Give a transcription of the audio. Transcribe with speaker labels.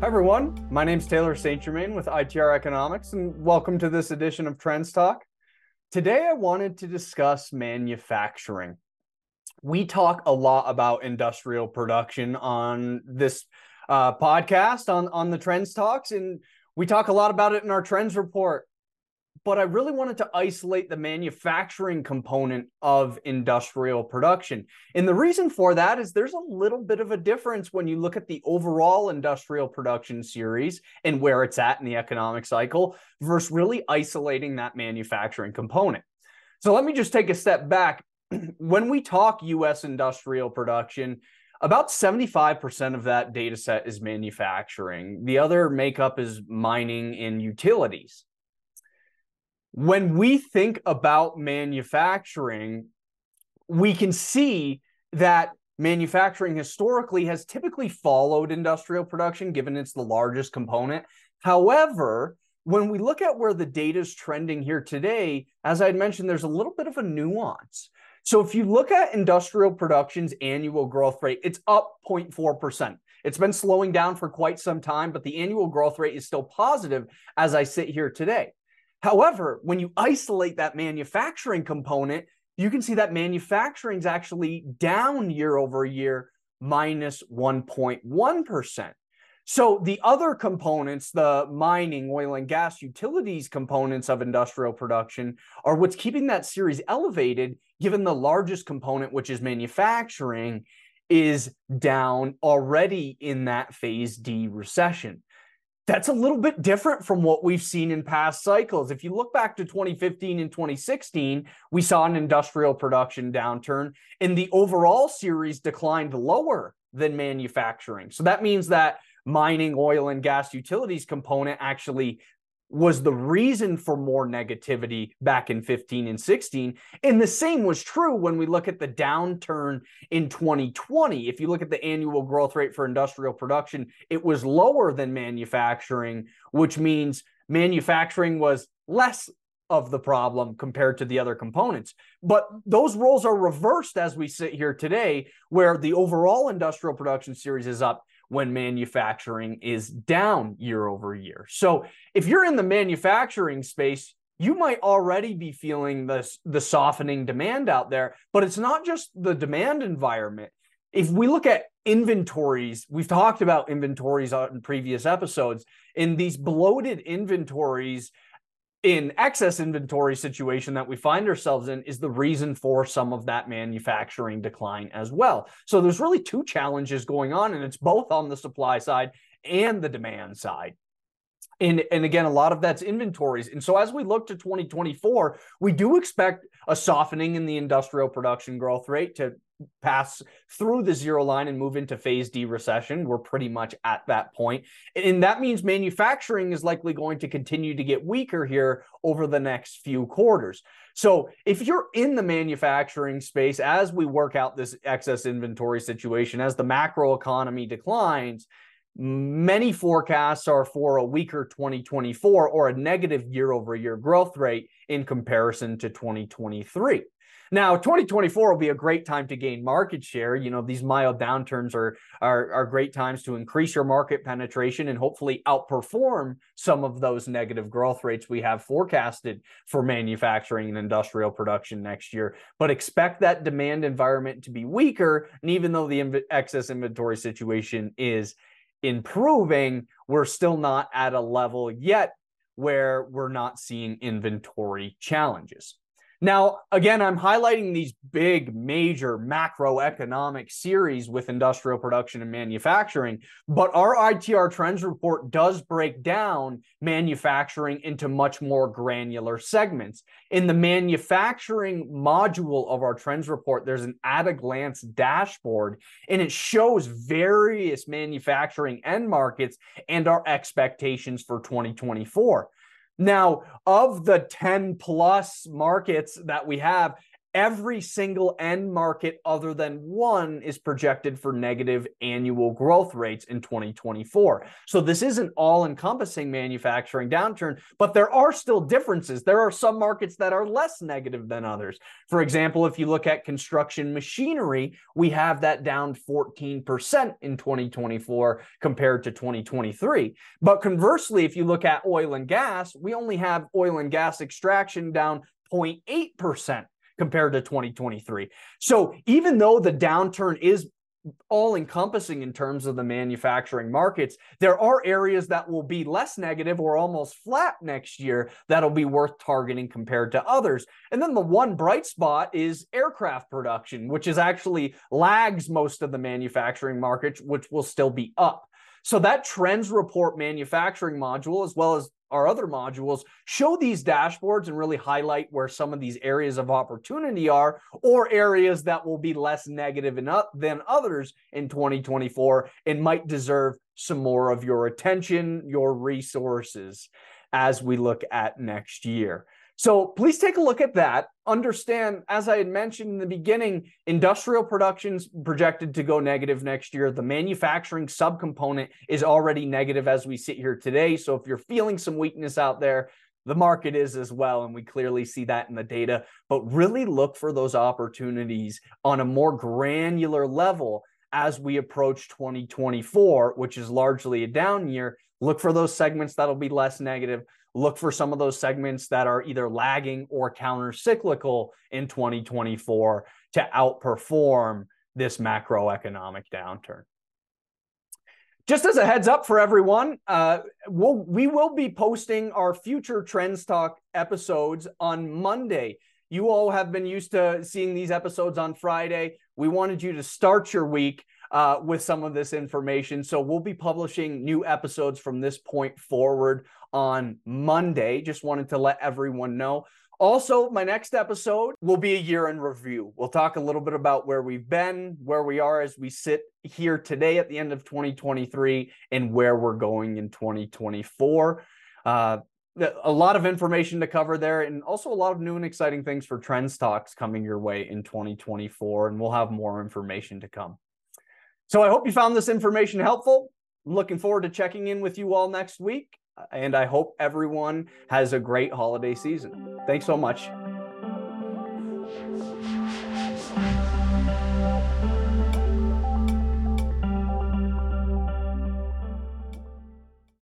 Speaker 1: Hi, everyone. My name is Taylor St. Germain with ITR Economics, and welcome to this edition of Trends Talk. Today, I wanted to discuss manufacturing. We talk a lot about industrial production on this uh, podcast on, on the Trends Talks, and we talk a lot about it in our Trends Report but I really wanted to isolate the manufacturing component of industrial production. And the reason for that is there's a little bit of a difference when you look at the overall industrial production series and where it's at in the economic cycle versus really isolating that manufacturing component. So let me just take a step back. when we talk US industrial production, about 75% of that data set is manufacturing. The other makeup is mining and utilities when we think about manufacturing, we can see that manufacturing historically has typically followed industrial production, given it's the largest component. However, when we look at where the data is trending here today, as I had mentioned, there's a little bit of a nuance. So if you look at industrial production's annual growth rate, it's up 0.4%. It's been slowing down for quite some time, but the annual growth rate is still positive as I sit here today. However, when you isolate that manufacturing component, you can see that manufacturing is actually down year over year, minus 1.1. So the other components, the mining, oil and gas, utilities components of industrial production, are what's keeping that series elevated, given the largest component, which is manufacturing, is down already in that phase D recession that's a little bit different from what we've seen in past cycles. If you look back to 2015 and 2016, we saw an industrial production downturn, and the overall series declined lower than manufacturing. So that means that mining, oil, and gas utilities component actually was the reason for more negativity back in 15 and 16. And the same was true when we look at the downturn in 2020. If you look at the annual growth rate for industrial production, it was lower than manufacturing, which means manufacturing was less of the problem compared to the other components. But those roles are reversed as we sit here today, where the overall industrial production series is up when manufacturing is down year over year. So if you're in the manufacturing space, you might already be feeling this the softening demand out there, but it's not just the demand environment. If we look at inventories, we've talked about inventories in previous episodes. In these bloated inventories, in excess inventory situation that we find ourselves in is the reason for some of that manufacturing decline as well. So there's really two challenges going on, and it's both on the supply side and the demand side. And, and again, a lot of that's inventories. And so as we look to 2024, we do expect a softening in the industrial production growth rate to pass through the zero line and move into phase D recession. We're pretty much at that point. And that means manufacturing is likely going to continue to get weaker here over the next few quarters. So if you're in the manufacturing space as we work out this excess inventory situation, as the macro economy declines, many forecasts are for a weaker 2024 or a negative year over year growth rate in comparison to 2023. Now, 2024 will be a great time to gain market share. You know, these mild downturns are, are, are great times to increase your market penetration and hopefully outperform some of those negative growth rates we have forecasted for manufacturing and industrial production next year. But expect that demand environment to be weaker. And even though the excess inventory situation is improving, we're still not at a level yet where we're not seeing inventory challenges. Now, again, I'm highlighting these big, major macroeconomic series with industrial production and manufacturing, but our ITR trends report does break down manufacturing into much more granular segments. In the manufacturing module of our trends report, there's an at a glance dashboard, and it shows various manufacturing end markets and our expectations for 2024. Now, of the 10 plus markets that we have, every single end market other than one is projected for negative annual growth rates in 2024. So this isn't all encompassing manufacturing downturn, but there are still differences. There are some markets that are less negative than others. For example, if you look at construction machinery, we have that down 14% in 2024 compared to 2023. But conversely, if you look at oil and gas, we only have oil and gas extraction down 0.8% compared to 2023. So even though the downturn is all encompassing in terms of the manufacturing markets, there are areas that will be less negative or almost flat next year that'll be worth targeting compared to others. And then the one bright spot is aircraft production, which is actually lags most of the manufacturing markets, which will still be up. So that trends report manufacturing module, as well as our other modules show these dashboards and really highlight where some of these areas of opportunity are or areas that will be less negative than others in 2024 and might deserve some more of your attention, your resources as we look at next year. So please take a look at that. Understand, as I had mentioned in the beginning, industrial production's projected to go negative next year. The manufacturing subcomponent is already negative as we sit here today. So if you're feeling some weakness out there, the market is as well. And we clearly see that in the data. But really look for those opportunities on a more granular level as we approach 2024, which is largely a down year. Look for those segments that'll be less negative look for some of those segments that are either lagging or counter cyclical in 2024 to outperform this macroeconomic downturn. Just as a heads up for everyone, uh, we'll, we will be posting our future Trends Talk episodes on Monday. You all have been used to seeing these episodes on Friday. We wanted you to start your week uh, with some of this information. So we'll be publishing new episodes from this point forward on Monday. Just wanted to let everyone know. Also, my next episode will be a year in review. We'll talk a little bit about where we've been, where we are as we sit here today at the end of 2023, and where we're going in 2024. Uh, a lot of information to cover there, and also a lot of new and exciting things for Trends Talks coming your way in 2024. And we'll have more information to come. So I hope you found this information helpful. I'm looking forward to checking in with you all next week. And I hope everyone has a great holiday season. Thanks so much.